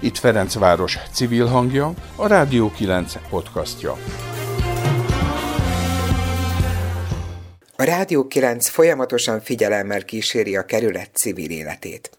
Itt Ferencváros civil hangja, a Rádió 9 podcastja. A Rádió 9 folyamatosan figyelemmel kíséri a kerület civil életét.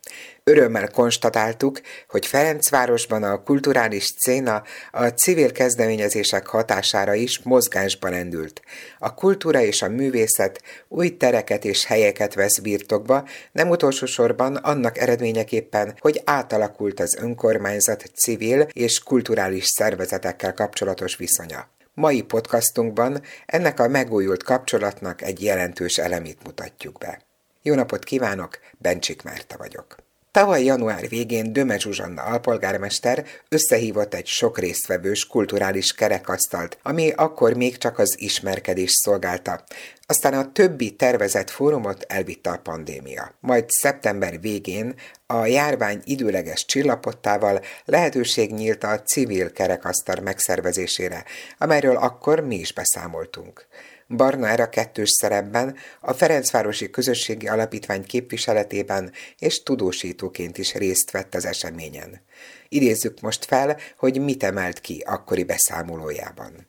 Örömmel konstatáltuk, hogy Ferencvárosban a kulturális széna a civil kezdeményezések hatására is mozgásba lendült. A kultúra és a művészet új tereket és helyeket vesz birtokba, nem utolsó sorban annak eredményeképpen, hogy átalakult az önkormányzat civil és kulturális szervezetekkel kapcsolatos viszonya. Mai podcastunkban ennek a megújult kapcsolatnak egy jelentős elemét mutatjuk be. Jó napot kívánok, Bencsik Márta vagyok. Tavaly január végén Döme Zsuzsanna alpolgármester összehívott egy sok résztvevős kulturális kerekasztalt, ami akkor még csak az ismerkedés szolgálta. Aztán a többi tervezett fórumot elvitte a pandémia. Majd szeptember végén a járvány időleges csillapottával lehetőség nyílt a civil kerekasztal megszervezésére, amelyről akkor mi is beszámoltunk. Barna Era kettős szerepben, a Ferencvárosi Közösségi Alapítvány képviseletében és tudósítóként is részt vett az eseményen. Idézzük most fel, hogy mit emelt ki akkori beszámolójában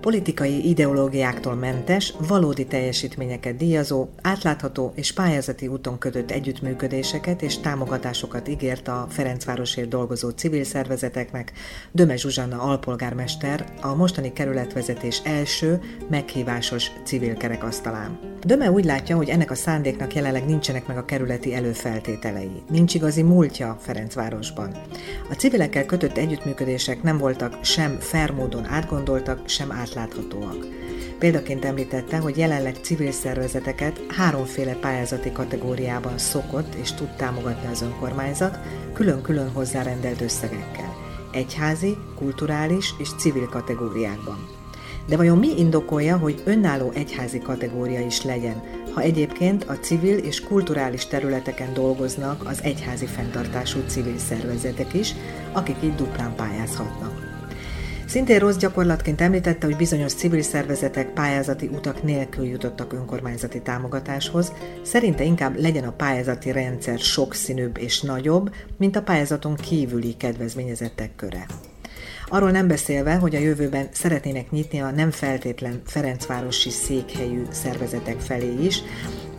politikai ideológiáktól mentes, valódi teljesítményeket díjazó, átlátható és pályázati úton kötött együttműködéseket és támogatásokat ígért a Ferencvárosért dolgozó civil szervezeteknek Döme Zsuzsanna alpolgármester a mostani kerületvezetés első meghívásos civil kerekasztalán. Döme úgy látja, hogy ennek a szándéknak jelenleg nincsenek meg a kerületi előfeltételei. Nincs igazi múltja Ferencvárosban. A civilekkel kötött együttműködések nem voltak sem fair módon átgondoltak, sem átláthatóak. Példaként említette, hogy jelenleg civil szervezeteket háromféle pályázati kategóriában szokott és tud támogatni az önkormányzat, külön-külön hozzárendelt összegekkel. Egyházi, kulturális és civil kategóriákban. De vajon mi indokolja, hogy önálló egyházi kategória is legyen, ha egyébként a civil és kulturális területeken dolgoznak az egyházi fenntartású civil szervezetek is, akik így duplán pályázhatnak? Szintén rossz gyakorlatként említette, hogy bizonyos civil szervezetek pályázati utak nélkül jutottak önkormányzati támogatáshoz, szerinte inkább legyen a pályázati rendszer sokszínűbb és nagyobb, mint a pályázaton kívüli kedvezményezettek köre. Arról nem beszélve, hogy a jövőben szeretnének nyitni a nem feltétlen Ferencvárosi székhelyű szervezetek felé is,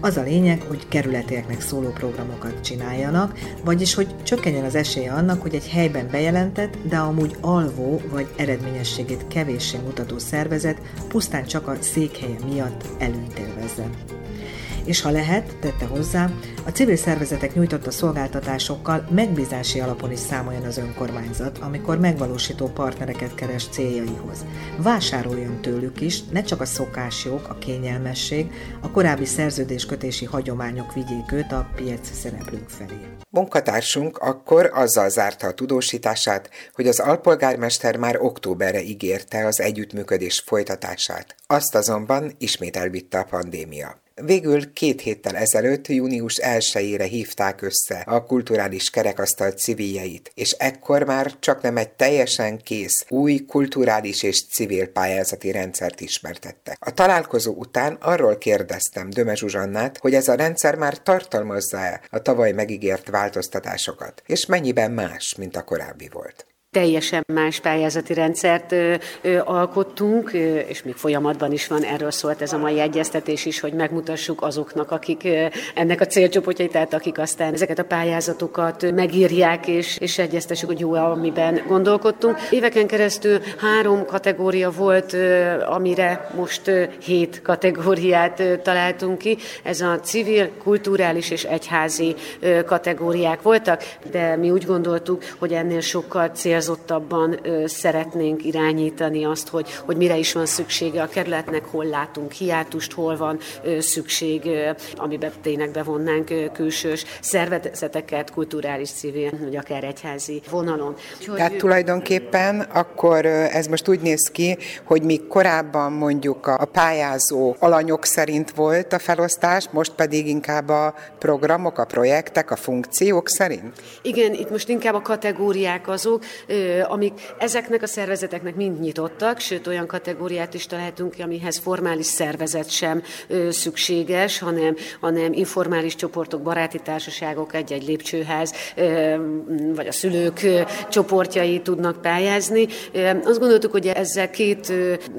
az a lényeg, hogy kerületieknek szóló programokat csináljanak, vagyis hogy csökkenjen az esélye annak, hogy egy helyben bejelentett, de amúgy alvó vagy eredményességét kevéssé mutató szervezet pusztán csak a székhelye miatt előnyt és ha lehet, tette hozzá, a civil szervezetek nyújtotta szolgáltatásokkal megbízási alapon is számoljon az önkormányzat, amikor megvalósító partnereket keres céljaihoz. Vásároljon tőlük is, ne csak a szokásjog, a kényelmesség, a korábbi szerződéskötési hagyományok vigyék őt a piac szereplők felé. Munkatársunk akkor azzal zárta a tudósítását, hogy az alpolgármester már októberre ígérte az együttműködés folytatását. Azt azonban ismét elvitte a pandémia. Végül két héttel ezelőtt, június 1-ére hívták össze a kulturális kerekasztal civiljeit, és ekkor már csak nem egy teljesen kész, új kulturális és civil pályázati rendszert ismertette. A találkozó után arról kérdeztem Döme Zsuzsannát, hogy ez a rendszer már tartalmazza-e a tavaly megígért változtatásokat, és mennyiben más, mint a korábbi volt teljesen más pályázati rendszert ö, ö, alkottunk, ö, és még folyamatban is van, erről szólt ez a mai egyeztetés is, hogy megmutassuk azoknak, akik ö, ennek a célcsoportjai, tehát akik aztán ezeket a pályázatokat megírják, és, és egyeztessük, hogy jó amiben gondolkodtunk. Éveken keresztül három kategória volt, ö, amire most ö, hét kategóriát ö, találtunk ki. Ez a civil, kulturális és egyházi ö, kategóriák voltak, de mi úgy gondoltuk, hogy ennél sokkal célzottabban célzottabban szeretnénk irányítani azt, hogy, hogy mire is van szüksége a kerületnek, hol látunk hiátust, hol van szükség, amiben tényleg bevonnánk külsős szervezeteket, kulturális, civil, vagy akár egyházi vonalon. Tehát tulajdonképpen akkor ez most úgy néz ki, hogy mi korábban mondjuk a pályázó alanyok szerint volt a felosztás, most pedig inkább a programok, a projektek, a funkciók szerint? Igen, itt most inkább a kategóriák azok, amik ezeknek a szervezeteknek mind nyitottak, sőt olyan kategóriát is találtunk, amihez formális szervezet sem szükséges, hanem, hanem informális csoportok, baráti társaságok, egy-egy lépcsőház, vagy a szülők csoportjai tudnak pályázni. Azt gondoltuk, hogy ezzel két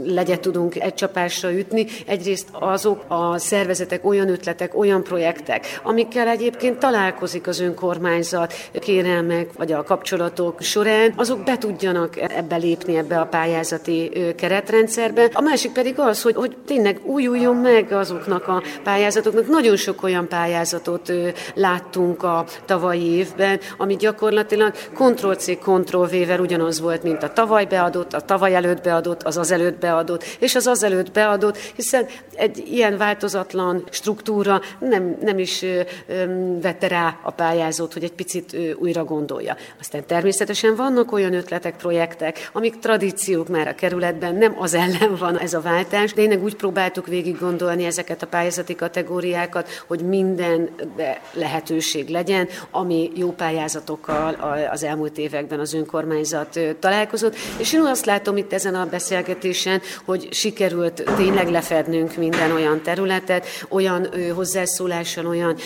legyet tudunk egy csapásra ütni. Egyrészt azok a szervezetek, olyan ötletek, olyan projektek, amikkel egyébként találkozik az önkormányzat, kérelmek vagy a kapcsolatok során, azok be tudjanak ebbe lépni, ebbe a pályázati keretrendszerbe. A másik pedig az, hogy, hogy tényleg újuljon meg azoknak a pályázatoknak. Nagyon sok olyan pályázatot láttunk a tavalyi évben, ami gyakorlatilag Ctrl-C, Ctrl-V-vel ugyanaz volt, mint a tavaly beadott, a tavaly előtt beadott, az az előtt beadott, és az az előtt beadott, hiszen egy ilyen változatlan struktúra nem, nem is vette rá a pályázót, hogy egy picit újra gondolja. Aztán természetesen vannak olyan ötletek, projektek, amik tradíciók már a kerületben, nem az ellen van ez a váltás, én úgy próbáltuk végig gondolni ezeket a pályázati kategóriákat, hogy minden lehetőség legyen, ami jó pályázatokkal az elmúlt években az önkormányzat találkozott. És én azt látom itt ezen a beszélgetésen, hogy sikerült tényleg lefednünk minden olyan területet, olyan hozzászólással, olyan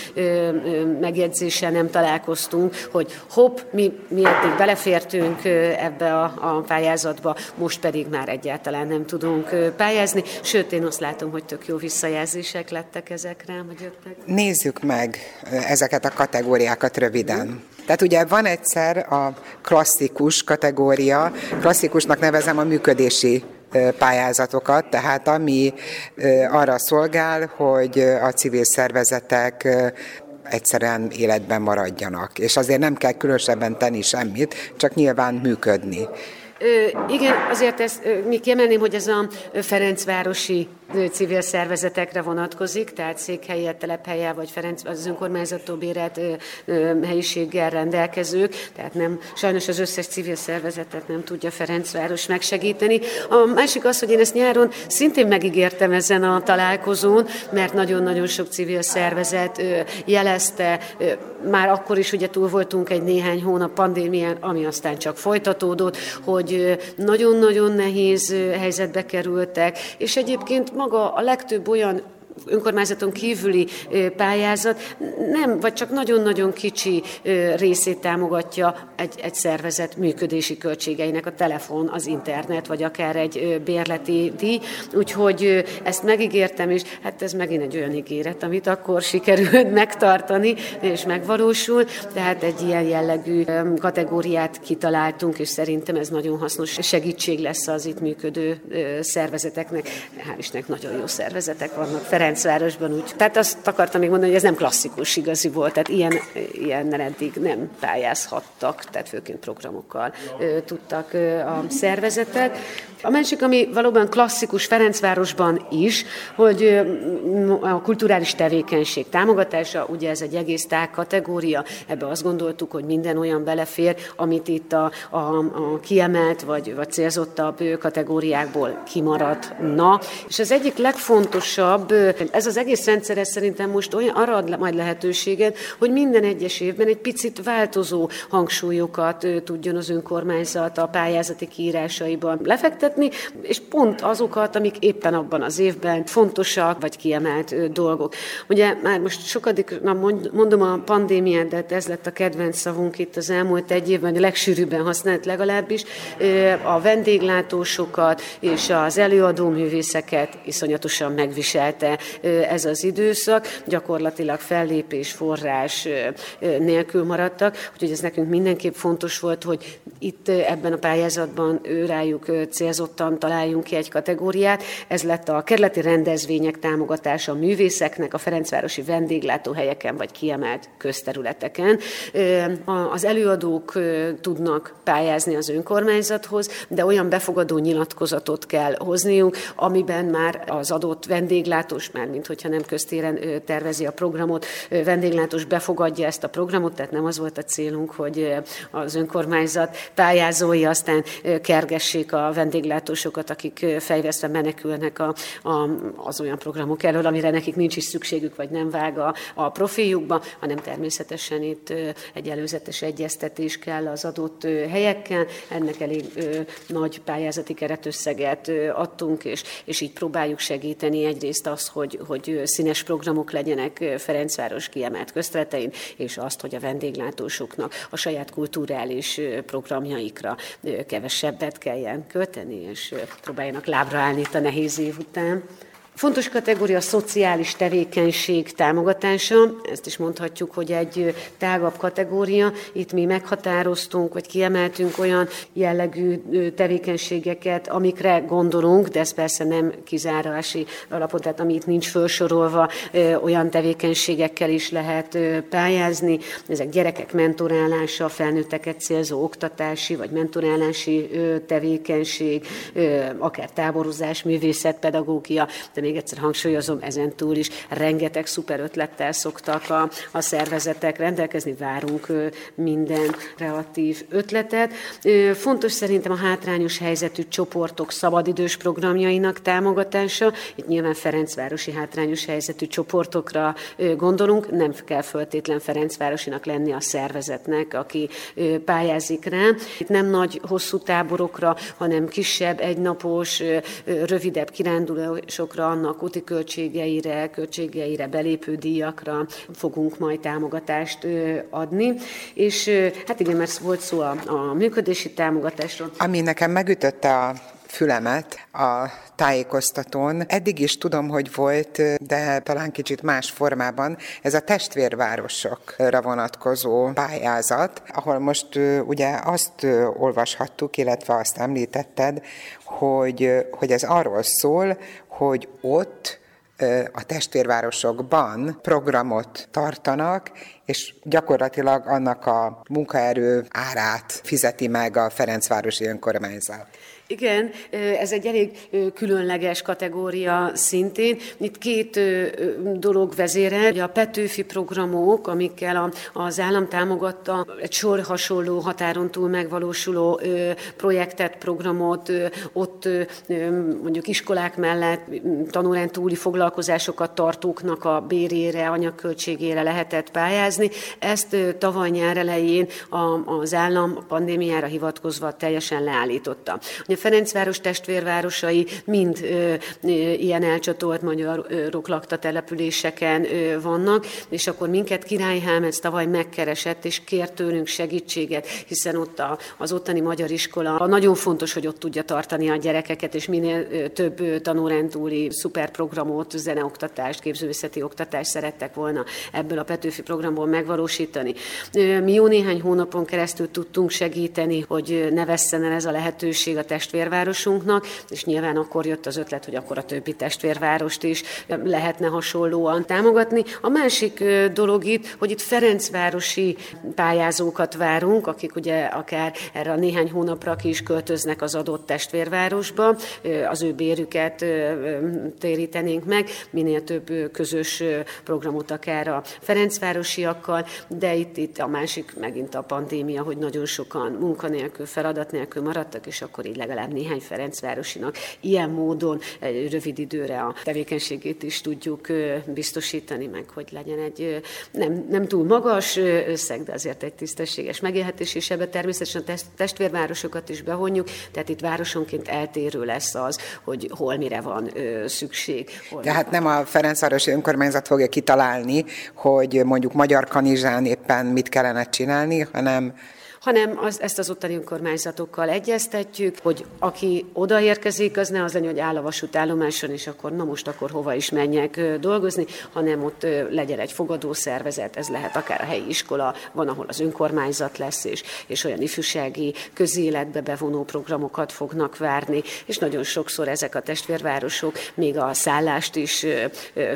megjegyzéssel nem találkoztunk, hogy hopp, mi, mi eddig belefértünk ebbe a, a pályázatba, most pedig már egyáltalán nem tudunk pályázni, sőt én azt látom, hogy tök jó visszajelzések lettek ezekre, hogy jöttek. Nézzük meg ezeket a kategóriákat röviden. Tehát ugye van egyszer a klasszikus kategória, klasszikusnak nevezem a működési pályázatokat, tehát ami arra szolgál, hogy a civil szervezetek egyszerűen életben maradjanak. És azért nem kell különösebben tenni semmit, csak nyilván működni. Ö, igen, azért ezt mi kiemelném, hogy ez a Ferencvárosi civil szervezetekre vonatkozik, tehát székhelyet, telephelye vagy Ferenc, az önkormányzattól bérelt helyiséggel rendelkezők, tehát nem, sajnos az összes civil szervezetet nem tudja Ferencváros megsegíteni. A másik az, hogy én ezt nyáron szintén megígértem ezen a találkozón, mert nagyon-nagyon sok civil szervezet jelezte, már akkor is ugye túl voltunk egy néhány hónap pandémián, ami aztán csak folytatódott, hogy nagyon-nagyon nehéz helyzetbe kerültek, és egyébként maga a legtöbb olyan önkormányzaton kívüli pályázat nem, vagy csak nagyon-nagyon kicsi részét támogatja egy, egy szervezet működési költségeinek, a telefon, az internet, vagy akár egy bérleti díj. Úgyhogy ezt megígértem, és hát ez megint egy olyan ígéret, amit akkor sikerült megtartani, és megvalósul. Tehát egy ilyen jellegű kategóriát kitaláltunk, és szerintem ez nagyon hasznos segítség lesz az itt működő szervezeteknek. Hál' Istennek nagyon jó szervezetek vannak. Ferenc Ferencvárosban úgy. Tehát azt akartam még mondani, hogy ez nem klasszikus igazi volt, tehát ilyen, ilyennel eddig nem pályázhattak, tehát főként programokkal ö, tudtak ö, a szervezetek. A másik, ami valóban klasszikus Ferencvárosban is, hogy ö, a kulturális tevékenység támogatása, ugye ez egy egész tág kategória, ebbe azt gondoltuk, hogy minden olyan belefér, amit itt a, a, a kiemelt vagy, vagy célzottabb kategóriákból kimaradna. És az egyik legfontosabb ez az egész rendszer szerintem most olyan, arra ad majd lehetőséget, hogy minden egyes évben egy picit változó hangsúlyokat tudjon az önkormányzat a pályázati kiírásaiban lefektetni, és pont azokat, amik éppen abban az évben fontosak, vagy kiemelt dolgok. Ugye már most sokadik, na mondom a pandémiát, de ez lett a kedvenc szavunk itt az elmúlt egy évben, a legsűrűbben használt legalábbis, a vendéglátósokat és az előadóművészeket iszonyatosan megviselte ez az időszak, gyakorlatilag fellépés forrás nélkül maradtak, úgyhogy ez nekünk mindenképp fontos volt, hogy itt ebben a pályázatban rájuk célzottan találjunk ki egy kategóriát. Ez lett a kerületi rendezvények támogatása a művészeknek a Ferencvárosi vendéglátóhelyeken vagy kiemelt közterületeken. Az előadók tudnak pályázni az önkormányzathoz, de olyan befogadó nyilatkozatot kell hozniuk, amiben már az adott vendéglátós vendéglátós, már mint hogyha nem köztéren tervezi a programot, vendéglátós befogadja ezt a programot, tehát nem az volt a célunk, hogy az önkormányzat pályázói aztán kergessék a vendéglátósokat, akik fejvesztve menekülnek a, a, az olyan programok elől, amire nekik nincs is szükségük, vagy nem vág a, a profiljukba, hanem természetesen itt egy előzetes egyeztetés kell az adott helyekkel. Ennek elég nagy pályázati keretösszeget adtunk, és, és így próbáljuk segíteni egyrészt azt, hogy, hogy színes programok legyenek Ferencváros kiemelt közteletein, és azt, hogy a vendéglátósoknak a saját kulturális programjaikra kevesebbet kelljen költeni, és próbáljanak lábra állni itt a nehéz év után. Fontos kategória a szociális tevékenység támogatása, ezt is mondhatjuk, hogy egy tágabb kategória. Itt mi meghatároztunk, vagy kiemeltünk olyan jellegű tevékenységeket, amikre gondolunk, de ez persze nem kizárási alapot, tehát ami itt nincs felsorolva, olyan tevékenységekkel is lehet pályázni. Ezek gyerekek mentorálása, felnőtteket célzó oktatási vagy mentorálási tevékenység, akár táborozás, művészetpedagógia, de még egyszer hangsúlyozom, ezen túl is rengeteg szuper ötlettel szoktak a, a szervezetek rendelkezni, várunk minden relatív ötletet. Fontos szerintem a hátrányos helyzetű csoportok szabadidős programjainak támogatása. Itt nyilván Ferencvárosi hátrányos helyzetű csoportokra gondolunk, nem kell föltétlen Ferencvárosinak lenni a szervezetnek, aki pályázik rá. Itt nem nagy, hosszú táborokra, hanem kisebb, egynapos, rövidebb kirándulásokra, annak úti költségeire, költségeire, belépő díjakra fogunk majd támogatást adni. És hát igen, mert volt szó a, a működési támogatásról. Ami nekem megütötte a fülemet a tájékoztatón. Eddig is tudom, hogy volt, de talán kicsit más formában, ez a testvérvárosokra vonatkozó pályázat, ahol most ugye azt olvashattuk, illetve azt említetted, hogy, hogy ez arról szól, hogy ott a testvérvárosokban programot tartanak, és gyakorlatilag annak a munkaerő árát fizeti meg a Ferencvárosi önkormányzat. Igen, ez egy elég különleges kategória szintén. Itt két dolog vezérel. A Petőfi programok, amikkel az állam támogatta egy sor hasonló határon túl megvalósuló projektet, programot, ott mondjuk iskolák mellett tanórend túli foglalkozásokat tartóknak a bérére, anyagköltségére lehetett pályázni. Ezt tavaly nyár elején az állam a pandémiára hivatkozva teljesen leállította. Ugye Ferencváros testvérvárosai mind ilyen elcsatolt magyarok lakta településeken vannak, és akkor minket Király Hámec tavaly megkeresett, és kért tőlünk segítséget, hiszen ott a, az ottani magyar iskola nagyon fontos, hogy ott tudja tartani a gyerekeket, és minél több tanórendúli szuperprogramot, zeneoktatást, képzőszeti oktatást szerettek volna ebből a Petőfi programból megvalósítani. Mi jó néhány hónapon keresztül tudtunk segíteni, hogy ne vesszen el ez a lehetőség a testvér testvérvárosunknak, és nyilván akkor jött az ötlet, hogy akkor a többi testvérvárost is lehetne hasonlóan támogatni. A másik dolog itt, hogy itt Ferencvárosi pályázókat várunk, akik ugye akár erre a néhány hónapra ki is költöznek az adott testvérvárosba, az ő bérüket térítenénk meg, minél több közös programot akár a Ferencvárosiakkal, de itt, itt a másik megint a pandémia, hogy nagyon sokan munkanélkül, feladat nélkül maradtak, és akkor így legalább néhány Ferencvárosinak ilyen módon egy rövid időre a tevékenységét is tudjuk biztosítani, meg hogy legyen egy nem, nem túl magas összeg, de azért egy tisztességes megélhetés, és ebbe természetesen a testvérvárosokat is bevonjuk, tehát itt városonként eltérő lesz az, hogy hol mire van szükség. Hol tehát nem a Ferencvárosi önkormányzat fogja kitalálni, hogy mondjuk Magyar Kanizsán éppen mit kellene csinálni, hanem hanem az, ezt az ottani önkormányzatokkal egyeztetjük, hogy aki odaérkezik, az ne az legyen, hogy áll a vasútállomáson, és akkor na most akkor hova is menjek dolgozni, hanem ott legyen egy fogadószervezet, ez lehet akár a helyi iskola, van, ahol az önkormányzat lesz, és, és olyan ifjúsági közéletbe bevonó programokat fognak várni, és nagyon sokszor ezek a testvérvárosok még a szállást is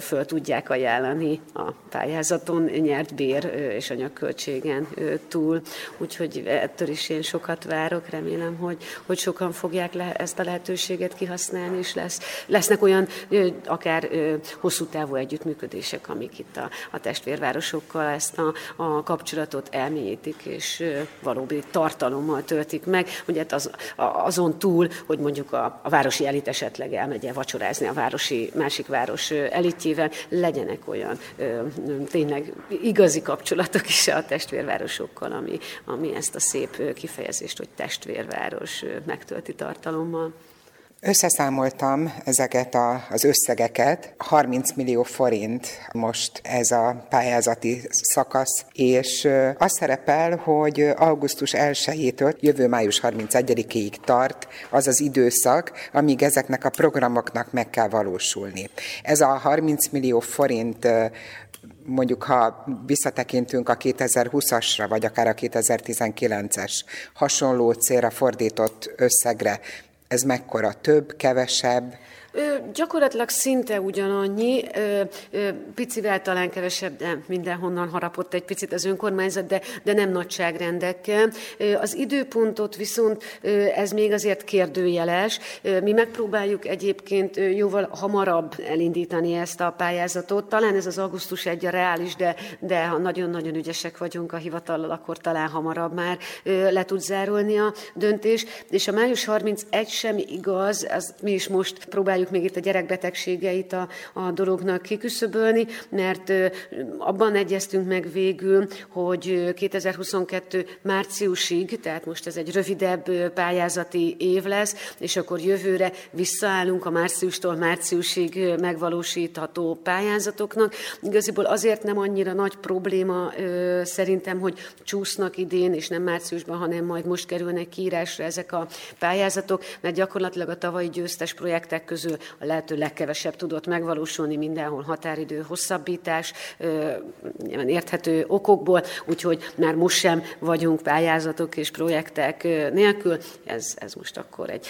föl tudják ajánlani a pályázaton nyert bér és anyagköltségen túl. Úgyhogy úgyhogy ettől is én sokat várok, remélem, hogy, hogy sokan fogják le, ezt a lehetőséget kihasználni, és lesz, lesznek olyan akár hosszú távú együttműködések, amik itt a, a testvérvárosokkal ezt a, a kapcsolatot elmélyítik, és valóban tartalommal töltik meg. Ugye hát az, azon túl, hogy mondjuk a, a városi elit esetleg elmegye vacsorázni a városi, másik város elitjével, legyenek olyan tényleg igazi kapcsolatok is a testvérvárosokkal, ami, ami ezt a szép kifejezést, hogy testvérváros megtölti tartalommal. Összeszámoltam ezeket a, az összegeket, 30 millió forint most ez a pályázati szakasz, és az szerepel, hogy augusztus 1-től jövő május 31-ig tart az az időszak, amíg ezeknek a programoknak meg kell valósulni. Ez a 30 millió forint mondjuk ha visszatekintünk a 2020-asra, vagy akár a 2019-es hasonló célra fordított összegre, ez mekkora több, kevesebb? Ö, gyakorlatilag szinte ugyanannyi, ö, ö, picivel talán kevesebb, de mindenhonnan harapott egy picit az önkormányzat, de, de nem nagyságrendekkel. Ö, az időpontot viszont ö, ez még azért kérdőjeles. Ö, mi megpróbáljuk egyébként jóval hamarabb elindítani ezt a pályázatot. Talán ez az augusztus egy a reális, de, de ha nagyon-nagyon ügyesek vagyunk a hivatallal, akkor talán hamarabb már ö, le tud zárulni a döntés. És a május 31 sem igaz, azt mi is most próbáljuk próbáljuk még itt a gyerekbetegségeit a, a dolognak kiküszöbölni, mert abban egyeztünk meg végül, hogy 2022 márciusig, tehát most ez egy rövidebb pályázati év lesz, és akkor jövőre visszaállunk a márciustól márciusig megvalósítható pályázatoknak. Igaziból azért nem annyira nagy probléma szerintem, hogy csúsznak idén, és nem márciusban, hanem majd most kerülnek kiírásra ezek a pályázatok, mert gyakorlatilag a tavalyi győztes projektek közül a lehető legkevesebb tudott megvalósulni, mindenhol határidő hosszabbítás, érthető okokból, úgyhogy már most sem vagyunk pályázatok és projektek nélkül. Ez, ez most akkor egy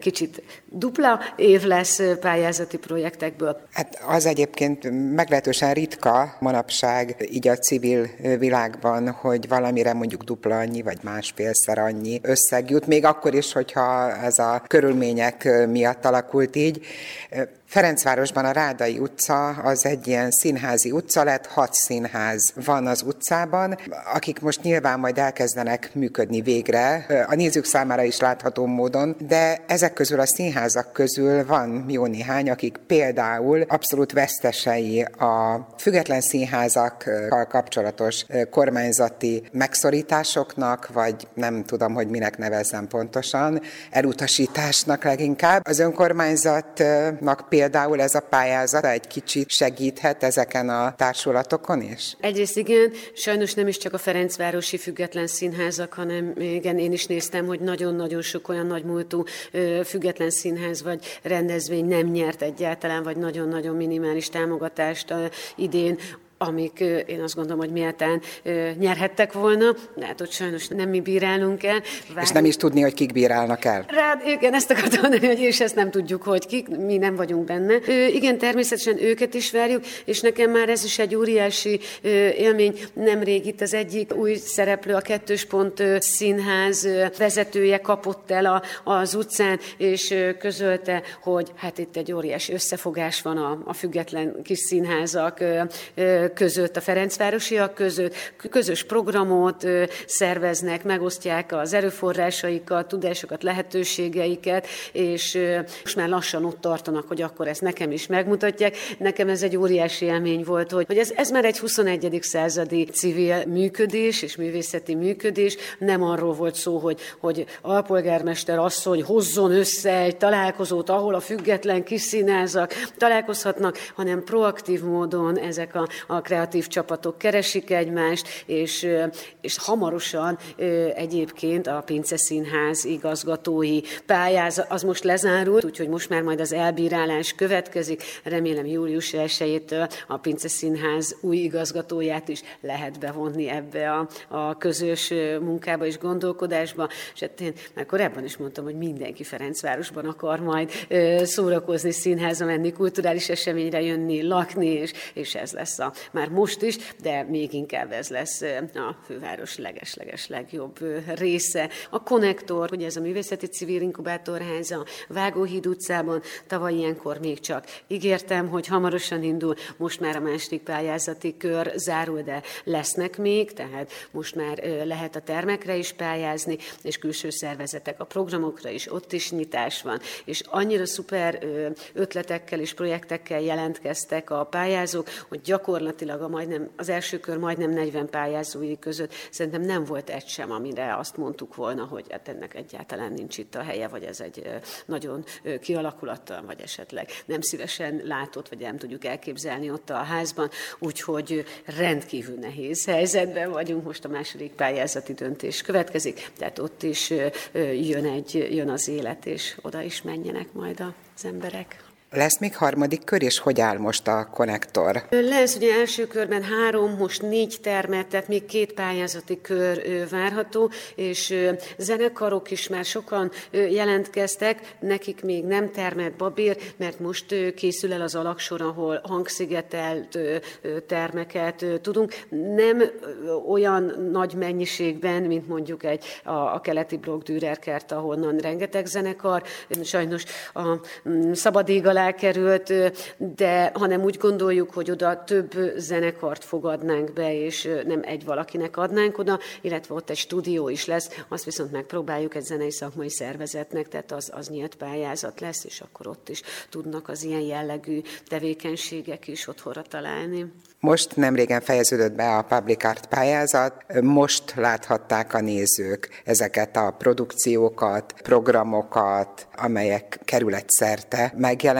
kicsit dupla év lesz pályázati projektekből. Hát az egyébként meglehetősen ritka manapság így a civil világban, hogy valamire mondjuk dupla annyi, vagy másfélszer annyi összeg jut, még akkor is, hogyha ez a körülmények miatt alakult így. Ferencvárosban a Rádai utca az egy ilyen színházi utca lett, hat színház van az utcában, akik most nyilván majd elkezdenek működni végre, a nézők számára is látható módon, de ezek közül a színházak közül van jó néhány, akik például abszolút vesztesei a független színházakkal kapcsolatos kormányzati megszorításoknak, vagy nem tudom, hogy minek nevezzem pontosan, elutasításnak leginkább. Az önkormányzatnak például ez a pályázat egy kicsit segíthet ezeken a társulatokon is? Egyrészt igen, sajnos nem is csak a Ferencvárosi független színházak, hanem igen, én is néztem, hogy nagyon-nagyon sok olyan nagymúltú független színház vagy rendezvény nem nyert egyáltalán, vagy nagyon-nagyon minimális támogatást idén amik én azt gondolom, hogy méltán nyerhettek volna, hát ott sajnos nem mi bírálunk el. Várjuk. És nem is tudni, hogy kik bírálnak el. Rád, igen, ezt akartam mondani, hogy és ezt nem tudjuk, hogy kik, mi nem vagyunk benne. Igen, természetesen őket is várjuk, és nekem már ez is egy óriási élmény. Nemrég itt az egyik új szereplő, a kettős pont színház vezetője kapott el a, az utcán, és közölte, hogy hát itt egy óriási összefogás van a, a független kis színházak között, a Ferencvárosiak között, közös programot szerveznek, megosztják az erőforrásaikat, tudásokat, lehetőségeiket, és most már lassan ott tartanak, hogy akkor ezt nekem is megmutatják. Nekem ez egy óriási élmény volt, hogy, ez, ez már egy 21. századi civil működés és művészeti működés. Nem arról volt szó, hogy, hogy alpolgármester asszony hozzon össze egy találkozót, ahol a független kis színázak találkozhatnak, hanem proaktív módon ezek a, a a kreatív csapatok keresik egymást, és, és hamarosan egyébként a Pince Színház igazgatói pályázat, az most lezárult, úgyhogy most már majd az elbírálás következik. Remélem július 1 a Pince Színház új igazgatóját is lehet bevonni ebbe a, a közös munkába és gondolkodásba. És hát én már korábban is mondtam, hogy mindenki Ferencvárosban akar majd szórakozni, színházba menni, kulturális eseményre jönni, lakni, és, és ez lesz a, már most is, de még inkább ez lesz a főváros legesleges legjobb része. A konnektor, ugye ez a művészeti civil a Vágóhíd utcában, tavaly ilyenkor még csak ígértem, hogy hamarosan indul, most már a második pályázati kör zárul, de lesznek még, tehát most már lehet a termekre is pályázni, és külső szervezetek a programokra is, ott is nyitás van, és annyira szuper ötletekkel és projektekkel jelentkeztek a pályázók, hogy gyakorlatilag a majdnem, az első kör majdnem 40 pályázói között szerintem nem volt egy sem, amire azt mondtuk volna, hogy hát ennek egyáltalán nincs itt a helye, vagy ez egy nagyon kialakulatlan, vagy esetleg nem szívesen látott, vagy nem tudjuk elképzelni ott a házban. Úgyhogy rendkívül nehéz helyzetben vagyunk, most a második pályázati döntés következik, tehát ott is jön, egy, jön az élet, és oda is menjenek majd az emberek. Lesz még harmadik kör, és hogy áll most a konnektor? Lesz ugye első körben három, most négy termet, tehát még két pályázati kör várható, és zenekarok is már sokan jelentkeztek, nekik még nem termet babér, mert most készül el az alaksor, ahol hangszigetelt termeket tudunk. Nem olyan nagy mennyiségben, mint mondjuk egy a, a keleti blokk Dürerkert, ahonnan rengeteg zenekar. Sajnos a szabad ég alá került, de hanem úgy gondoljuk, hogy oda több zenekart fogadnánk be, és nem egy valakinek adnánk oda, illetve ott egy stúdió is lesz, azt viszont megpróbáljuk egy zenei szakmai szervezetnek, tehát az, az nyílt pályázat lesz, és akkor ott is tudnak az ilyen jellegű tevékenységek is otthonra találni. Most nemrégen fejeződött be a Public Art pályázat, most láthatták a nézők ezeket a produkciókat, programokat, amelyek kerületszerte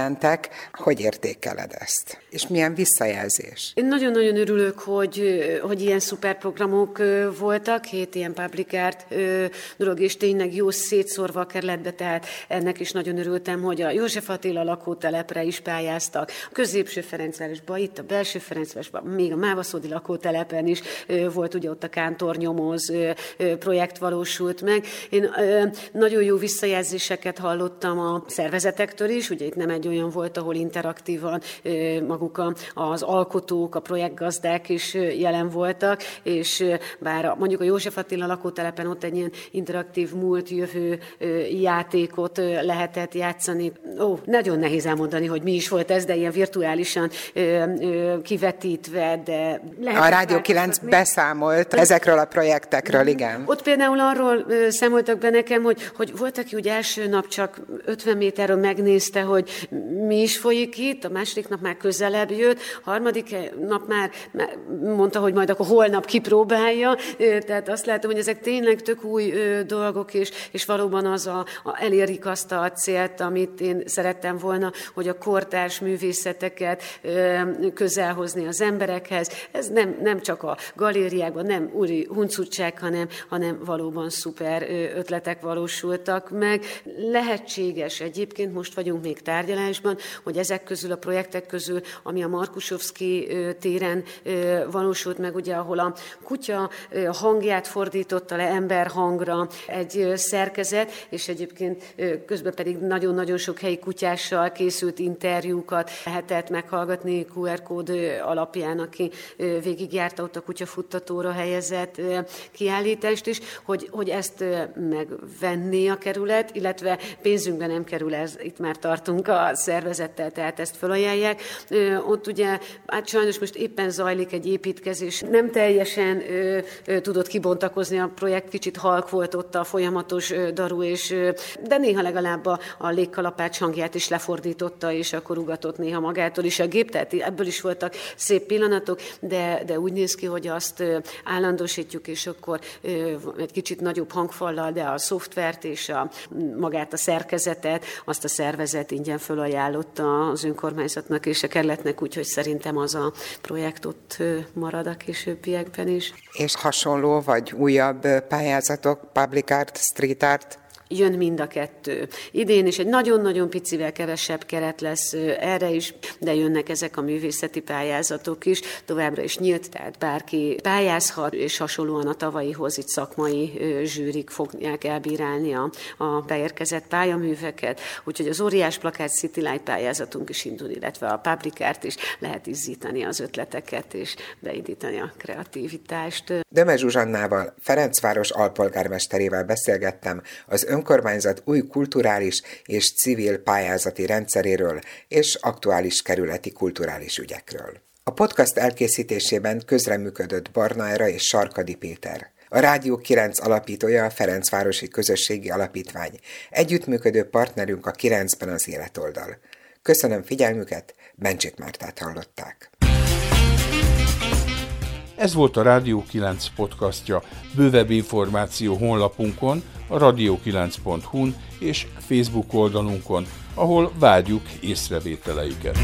megjelentek. Hogy értékeled ezt? És milyen visszajelzés? Én nagyon-nagyon örülök, hogy, hogy ilyen szuperprogramok voltak, hét ilyen Public Art dolog, és tényleg jó szétszórva a kerületbe, tehát ennek is nagyon örültem, hogy a József Attila lakótelepre is pályáztak, a középső Ferencvárosba, itt a belső Ferencvárosba, még a Mávaszódi lakótelepen is volt ugye ott a Kántor nyomoz projekt valósult meg. Én nagyon jó visszajelzéseket hallottam a szervezetektől is, ugye itt nem egy olyan volt, ahol interaktívan maguk az alkotók, a projektgazdák is jelen voltak, és bár mondjuk a József Attila lakótelepen ott egy ilyen interaktív múlt jövő játékot lehetett játszani. Ó, nagyon nehéz elmondani, hogy mi is volt ez, de ilyen virtuálisan kivetít vetítve, de lehet. A Rádió 9 beszámolt ezekről a projektekről, igen. Ott például arról számoltak be nekem, hogy, hogy volt, aki úgy első nap csak 50 méterről megnézte, hogy mi is folyik itt, a második nap már közelebb jött, a harmadik nap már, már mondta, hogy majd akkor holnap kipróbálja, tehát azt látom, hogy ezek tényleg tök új dolgok, és, és valóban az a, a, elérik azt a célt, amit én szerettem volna, hogy a kortárs művészeteket közel hozni az ember emberekhez. Ez nem, nem csak a galériákban, nem úri huncutság, hanem, hanem valóban szuper ötletek valósultak meg. Lehetséges egyébként, most vagyunk még tárgyalásban, hogy ezek közül a projektek közül, ami a Markusovszki téren valósult meg, ugye, ahol a kutya hangját fordította le ember hangra egy szerkezet, és egyébként közben pedig nagyon-nagyon sok helyi kutyással készült interjúkat lehetett meghallgatni QR kód alapján aki végigjárta ott a kutyafuttatóra helyezett kiállítást is, hogy, hogy ezt megvenni a kerület, illetve pénzünkben nem kerül ez, itt már tartunk a szervezettel, tehát ezt felajánlják. Ott ugye, hát sajnos most éppen zajlik egy építkezés, nem teljesen tudott kibontakozni a projekt, kicsit halk volt ott a folyamatos daru, és, de néha legalább a, a légkalapács hangját is lefordította, és akkor ugatott néha magától is a gép, tehát ebből is voltak szép pillanatok, de, de úgy néz ki, hogy azt állandósítjuk, és akkor egy kicsit nagyobb hangfallal, de a szoftvert és a, magát a szerkezetet, azt a szervezet ingyen fölajánlotta az önkormányzatnak és a kerületnek, úgyhogy szerintem az a projekt ott marad a későbbiekben is. És hasonló vagy újabb pályázatok, public art, street art jön mind a kettő. Idén is egy nagyon-nagyon picivel kevesebb keret lesz erre is, de jönnek ezek a művészeti pályázatok is, továbbra is nyílt, tehát bárki pályázhat, és hasonlóan a tavalyihoz itt szakmai zsűrik fogják elbírálni a, a beérkezett pályaműveket, úgyhogy az óriás plakát City Light pályázatunk is indul, illetve a Publikárt is lehet izzítani az ötleteket és beindítani a kreativitást. Deme Zsuzsannával, Ferencváros alpolgármesterével beszélgettem az önkormányzat új kulturális és civil pályázati rendszeréről és aktuális kerületi kulturális ügyekről. A podcast elkészítésében közreműködött Barna és Sarkadi Péter. A Rádió 9 alapítója a Ferencvárosi Közösségi Alapítvány. Együttműködő partnerünk a 9-ben az életoldal. Köszönöm figyelmüket, Bencsik Mártát hallották. Ez volt a Rádió 9 podcastja. Bővebb információ honlapunkon, a radio9.hu-n és Facebook oldalunkon, ahol várjuk észrevételeiket.